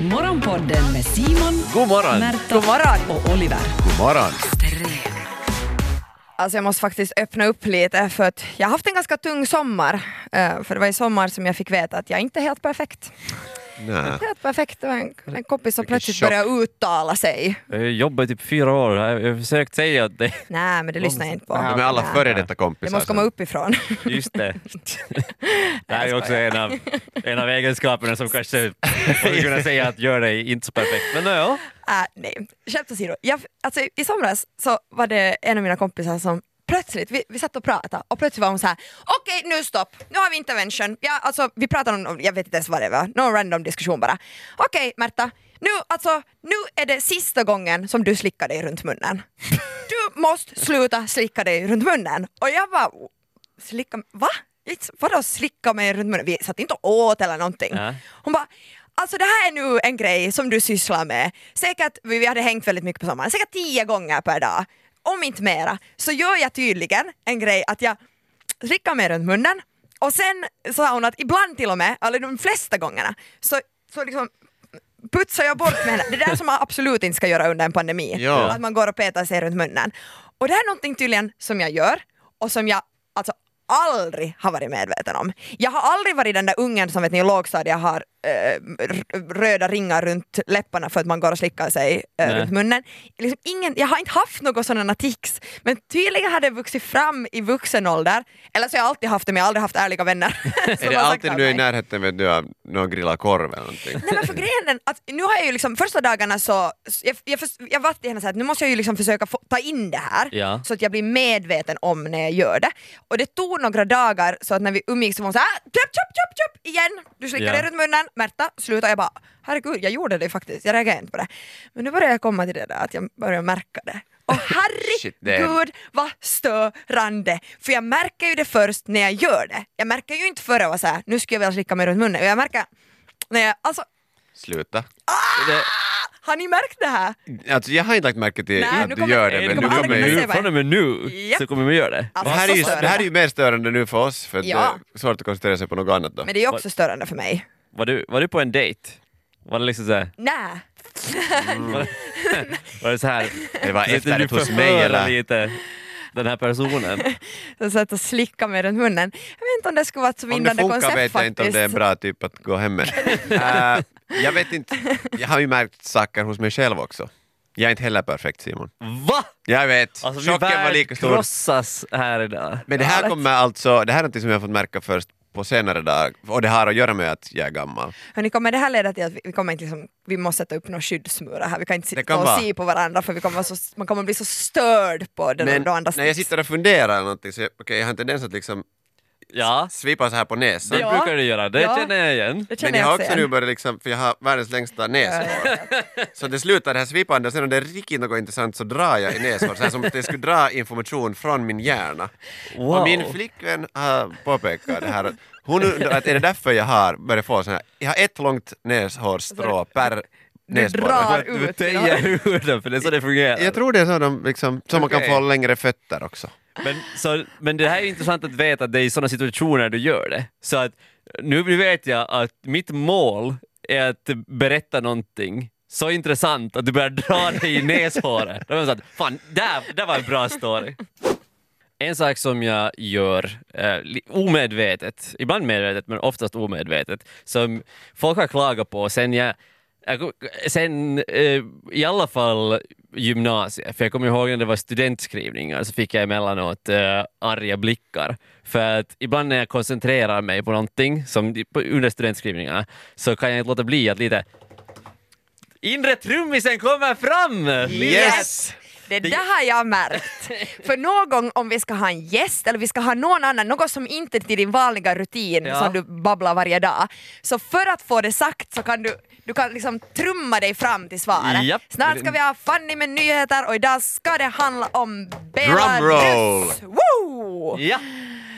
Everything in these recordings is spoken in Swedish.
Morgonpodden med Simon, God morgon! Märta God morgon. och Oliver. God morgon! Alltså jag måste faktiskt öppna upp lite för att jag har haft en ganska tung sommar. Eh, för det var i sommar som jag fick veta att jag inte är helt perfekt. Nej. Helt perfekt. Det var en, en kompis som plötsligt chock. började uttala sig. Jag har jobbat i typ fyra år, jag har försökt säga att det... Nej men det lyssnar jag inte på. De är alla före detta Det kompisar. måste komma uppifrån. Just det. Det här är också en av, en av egenskaperna som kanske skulle kunna säga att gör dig inte så perfekt. Men ja, Äh, nej, skämt åsido. Jag, alltså, I somras så var det en av mina kompisar som plötsligt, vi, vi satt och pratade och plötsligt var hon så här: okej nu stopp, nu har vi intervention. Ja, alltså, vi pratade om, jag vet inte ens vad det var, någon random diskussion bara. Okej Märta, nu, alltså, nu är det sista gången som du slickar dig runt munnen. Du måste sluta slicka dig runt munnen. Och jag bara, slicka, va? Vadå slicka mig runt munnen? Vi satt inte och åt eller någonting. Ja. Hon bara, alltså det här är nu en grej som du sysslar med. Säkert, vi hade hängt väldigt mycket på sommaren, säkert tio gånger per dag. Om inte mera. Så gör jag tydligen en grej att jag slickar mig runt munnen och sen sa hon att ibland till och med, eller de flesta gångerna, så, så liksom putsar jag bort med henne. Det där som man absolut inte ska göra under en pandemi. Ja. Att man går och petar sig runt munnen. Och det här är någonting tydligen som jag gör och som jag aldrig har varit medveten om. Jag har aldrig varit den där ungen som vet ni i lågstadiet har eh, röda ringar runt läpparna för att man går och slickar sig eh, runt munnen. Liksom ingen, jag har inte haft några sådana tics men tydligen har det vuxit fram i vuxen ålder. Eller så har jag alltid haft det men jag har aldrig haft ärliga vänner. Är det alltid du är i närheten vet du, av någon grillad korv eller någonting? Nej men för grejen är att nu har jag ju liksom första dagarna så, jag, jag, förs- jag var till henne så att nu måste jag ju liksom försöka få, ta in det här Ja. så att jag blir medveten om när jag gör det. Och det tog några dagar så att när vi umgicks så var hon såhär ah, köp, köp, köp, köp igen! Du slickar Ja. dig runt munnen, Märta, sluta. Jag bara herregud jag gjorde det faktiskt, jag reagerade inte på det. Men nu börjar jag komma till det där att jag börjar märka det. Och herregud vad störande! För jag märker ju det först när jag gör det. Jag märker ju inte före och såhär nu skulle jag vilja slicka mig runt munnen. Jag märker när jag, alltså Sluta. det, har ni märkt det här? Alltså, jag har inte lagt märke till Nej, att nu du kommer- gör det men kommer du aldrig kommer kunna ju... se vad- från och med nu Japp. så kommer vi göra det. Alltså, Det här, är ju, så det här är ju mer störande nu för oss, för att Ja. det är svårt att koncentrera sig på något annat då. Men det är ju också störande för mig. Var du, var du på en dejt? Var det liksom såhär, Nej. var, var det så här Det var lite efter du det hos mig eller? lite den här personen? Så satt och slickade mig runt munnen. Jag vet inte om det skulle vara ett så Om det vinnande funkar koncept vet jag inte om det är en faktiskt. bra typ att gå hem med. Eh, jag vet inte, jag har ju märkt saker hos mig själv också. Jag är inte heller perfekt Simon. Va? Jag vet, Alltså chocken var lika stor. krossas här idag. Men det här kommer alltså, det här är något som jag har fått märka först på senare dag och det har att göra med att jag är gammal. Hörni, kommer det här leda till att vi, vi kommer inte liksom, vi måste sätta upp några skyddsmurar här. Vi kan inte sitta kan och vara. se på varandra för vi kommer så, man kommer bli så störd på den Men och andas när jag sitter och funderar eller någonting så okej, jag har en tendens att liksom Ja, svipa så här på näsan. det Ja. brukar du göra, det Ja. känner jag igen. Det känner Men jag har också också nu igen. börjat liksom, för jag har världens längsta näshår. Så det slutar det här svipandet och sen om det är riktigt något intressant så drar jag i näshår, så här som att det skulle dra information från min hjärna. Wow. Och min flickvän har påpekat det här. Hon undrar att är det därför jag har börjat få sån här, jag har ett långt näshårstrå per Du näsborre. drar Du ut. töjer ur den, för det är så det fungerar. Jag tror det är så, de liksom, så man kan Okej. få längre fötter också. Men, så, men det här är intressant att veta att det är i sådana situationer du gör det. Så att nu vet jag att mitt mål är att berätta någonting så intressant att du börjar dra dig i näshåret. Då var så att, fan, där, där var en bra story. En sak som jag gör eh, omedvetet, ibland medvetet men oftast omedvetet, som folk har klagat på sen jag- Sen eh, i alla fall gymnasiet, för jag kommer ihåg när det var studentskrivningar så fick jag emellanåt eh, arga blickar. För att ibland när jag koncentrerar mig på någonting som under studentskrivningarna så kan jag inte låta bli att lite Inre trummisen kommer fram! Yes! Det där har jag märkt. För någon gång om vi ska ha en gäst eller vi ska ha någon annan, något som inte är till din vanliga rutin Ja. som du babblar varje dag. Så för att få det sagt så kan du, du kan liksom trumma dig fram till svaret. Japp. Snart ska vi ha Fanny med nyheter och idag ska det handla om Belarus. Drumroll. Woo! Ja!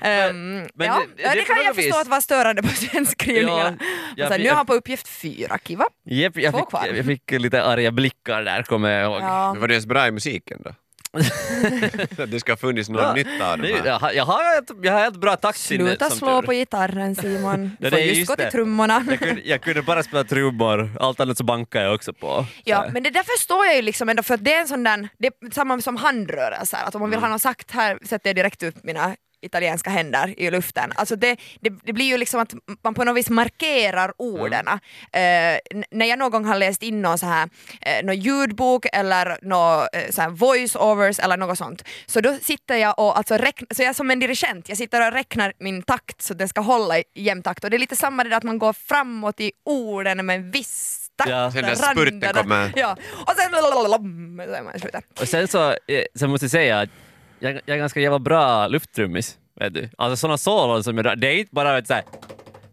Ehm, men ja, det- det det kan jag förstå vis- att vara störande på studentskrivningarna. Ja, nu är han på uppgift fyra, kiva. Jepp, jag, fick, jag fick lite arga blickar där kommer jag ihåg. Ja. Men var det ens bra i musiken då? Att det ska ha funnits någon Ja, nytta av Det, de är- här. jag, har, jag, har ett, jag har ett bra taktsinne. Sluta slå tur. på gitarren Simon. Ja, Får det är just gå till trummorna. Jag kunde, jag kunde bara spela trummor, allt annat så bankar jag också på. Så Ja, men det där förstår jag ju liksom ändå för att det är en sån där, det är samma som handrörelser, att om man vill Mm. ha något sagt här sätter jag direkt upp mina italienska händer i luften. Alltså det, det, det blir ju liksom att man på något vis markerar orden. Mm. Eh, när jag någon gång har läst in någon, så här, eh, någon ljudbok eller någon, eh, så här voice-overs eller något sånt, så då sitter jag och alltså räknar, så jag är som en dirigent, jag sitter och räknar min takt så att den ska hålla i jämn takt och det är lite samma det där att man går framåt i orden med en viss takt. Ja. Sen när spurten kommer. Ja, och sen. Och sen så, eh, så måste jag säga att jag, jag är ganska jävla bra lufttrummis. Vet du? Alltså sådana solon som jag drar, det är inte bara vet, du, så här,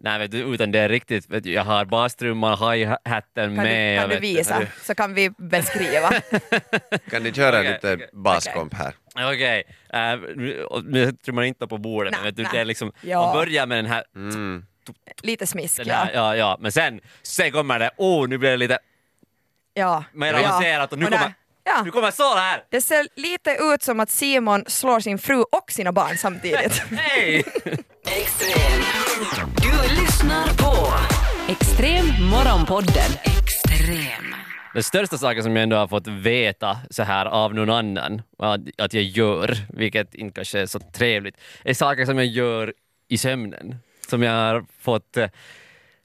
nej, vet du, utan det är riktigt, vet du, jag har bastrumman, hi-hatten Kan med. du, kan du visa så kan vi beskriva. Kan ni köra Okej, lite okej. baskomp här? Okej, eh, nu- och nu trummar inte på bordet, men vet du, det är liksom, Ja. man börjar med den här, Mm. Lite smisk den ja. här ja. Ja, men sen, sen kommer det, oh nu blir det lite ja. mer ja. avancerat och nu Och där- kommer, ja. nu kommer sol här! Det ser lite ut som att Simon slår sin fru och sina barn samtidigt. Hej! Extrem. Du lyssnar på Extrem Morgonpodden. Extrem. Den största saken som jag ändå har fått veta så här av någon annan att, jag gör, vilket inte kanske är så trevligt, är saker som jag gör i sömnen. Som jag har fått eh,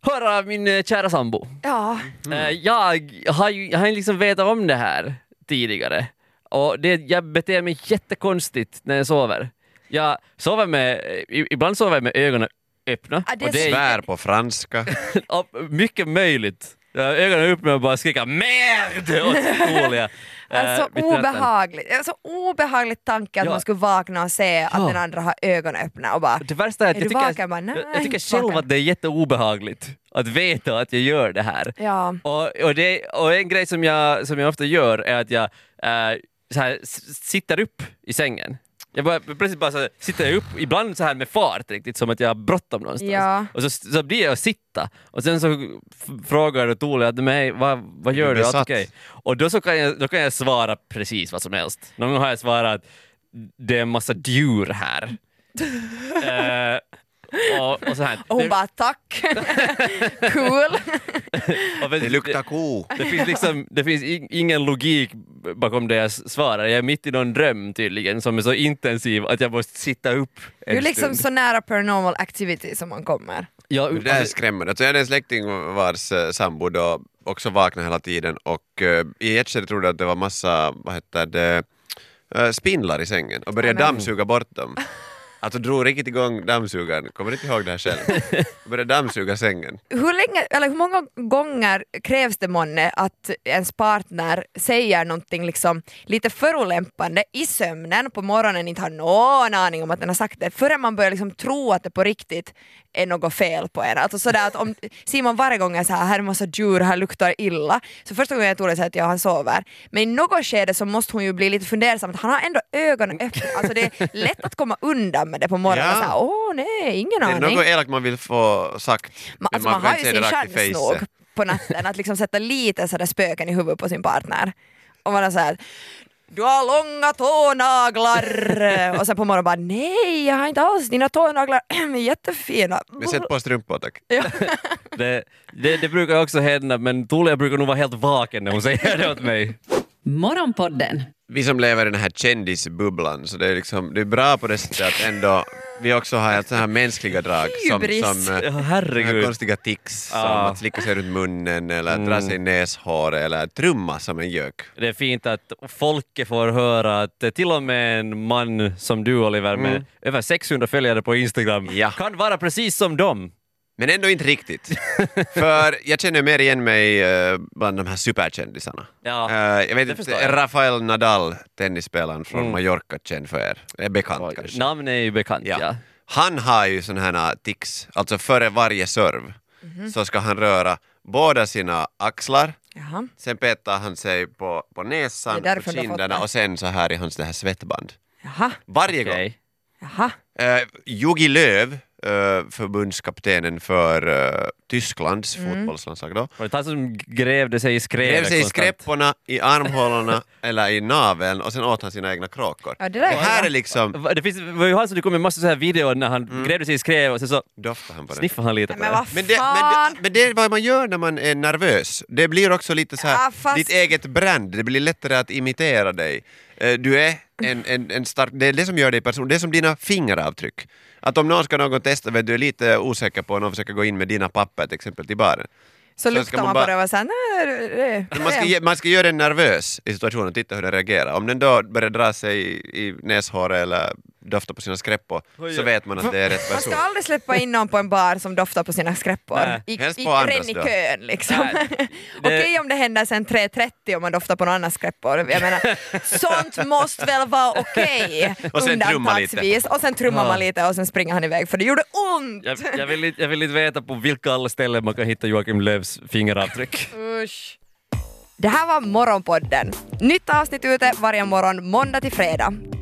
höra av min eh, kära sambo. ja. Eh, jag har ju jag har liksom vetat om det här tidigare och det, jag beter mig jättekonstigt när jag sover. Jag sover med, ibland sover jag med ögonen öppna. Ja, det är och det är Svär på franska. Mycket möjligt. Jag har ögonen med och bara skrika MERD åt Julia. Eh, Alltså natten. obehagligt. Alltså obehagligt tanke att Ja. man skulle vakna och se att Ja. den andra har ögonen öppna och bara Det värsta är att Är jag tycker, vaken? Bara, jag, jag tycker själv vaken. att det är jätteobehagligt att veta att jag gör det här. ja. Och, och, det, och en grej som jag, som jag ofta gör är att jag eh, så här, sitter upp i sängen. Jag bara, plötsligt bara så här, sitter jag upp, ibland så här med fart riktigt, som att jag har bråttom någonstans. Ja. Och så, så blir jag att sitta. Och sen så frågar Tole att men, vad, vad gör du? Allt okej? Och då, så kan jag, då kan jag svara precis vad som helst. Någon gång har jag svarat det är en massa djur här. Eh, och, och så här. Och hon Det- bara tack, cool. Det luktar ko. det finns, liksom, det finns in, ingen logik bakom det jag svarar. Jag är mitt i någon dröm tydligen som är så intensiv att jag måste sitta upp en Du är liksom stund. så nära paranormal activity som man kommer. Ja, Det är alltså, skrämmande. Alltså jag hade en släkting vars eh, sambo då också vaknade hela tiden och eh, i ett skede trodde jag att det var massa, vad heter det, eh, spindlar i sängen och började dammsuga bort dem. Alltså drog riktigt igång dammsugaren, kommer inte ihåg det här själv. Började dammsuga sängen. Hur, länge, eller hur många gånger krävs det månne att ens partner säger någonting liksom lite förolämpande i sömnen på morgonen, inte har någon aning om att den har sagt det, förrän man börjar liksom tro att det på riktigt är något fel på en. Alltså sådär att om Simon varje gång är så här, här är massa djur, här luktar illa, så första gången jag tror det att ja, han sover. Men i något skede så måste hon ju bli lite fundersam, att han har ändå ögonen öppna. Alltså det är lätt att komma undan med det på morgonen Ja. och säga åh nej, ingen Det är aning. något elakt man vill få sagt. Ma- men alltså man, kan har ju sin chans nog på natten att liksom sätta lite sådär spöken i huvudet på sin partner. Och man är såhär du har långa tånaglar och sen på morgonen bara nej jag har inte alls dina tånaglar är jättefina. Men sätt på strumpor tack. Ja. det, det, det brukar också hända, men Tulia brukar nog vara helt vaken när hon säger det åt mig. Morgonpodden. Vi som lever i den här kändisbubblan, så det är, liksom, det är bra på det sättet att ändå vi också har helt så här mänskliga drag som, som eh, Ja, konstiga tics som Ah. att slicka sig runt munnen eller dra sig i näshår eller trumma som en gök. Det är fint att folket får höra att till och med en man som du Oliver med över 600 följare på Instagram Mm. Ja. kan vara precis som dem. Men ändå inte riktigt. För jag känner mer igen mig eh, bland de här superkändisarna. Ja, Eh, jag vet inte, jag. Rafael Nadal, tennisspelaren från Mm. Mallorca, känd för er. Är bekant kanske. Namn är ju bekant, ja. Ja. Han har ju sådana här tics, alltså före varje serv så ska han röra båda sina axlar, Jaha. sen petar han sig på, på näsan, på kinderna och sen så här i hans det här svettband. Jaha. Varje Okej. gång. Jaha. Uh, Jogi Löv eh, förbundskaptenen för eh, Tysklands Mm. fotbollslandslag då. Var det han som grävde sig i skrevet Grävde sig i skräpporna, i armhålorna eller i naveln och sen åt han sina egna kråkor. Ja, det där och är här är liksom, Det finns, var ju han som det kom en massa så här videor när han Mm. grävde sig i skrevet och sen så doftar han på det. sniffade han lite på Men det. Men det, men, fan! det, men det är vad man gör när man är nervös. Det blir också lite så här, Ja, fast- ditt eget brand, det blir lättare att imitera dig. Eh, Du är en, en, en stark, det är det som gör dig person, det är som dina fingeravtryck. Att om någon ska någon testa, vet du är lite osäker på, någon försöker gå in med dina papper till exempel till baren. Så ska luktar man bara- på det och var såhär, nej, Man ska, man ska göra den nervös i situationen, titta hur den reagerar. Om den då börjar dra sig i, i näshåret eller doftar på sina skräppor Oj, så vet man att det är rätt Man person. ska aldrig släppa in någon på en bar som doftar på sina skräppor. Nej, I, helst i, på andras ren i kön liksom. Okej om det händer sen 3.30 om man doftar på någon annans skräppor. Jag menar, sånt måste väl vara okej Och sen trumma lite. undantagsvis. Och sen trummar Ja. man lite och sen springer han iväg för det gjorde ont! Jag, jag, vill inte, jag vill inte veta på vilka alla ställen man kan hitta Joakim Löws fingeravtryck. Usch. Det här var Morgonpodden. Nytt avsnitt ute varje morgon måndag till fredag.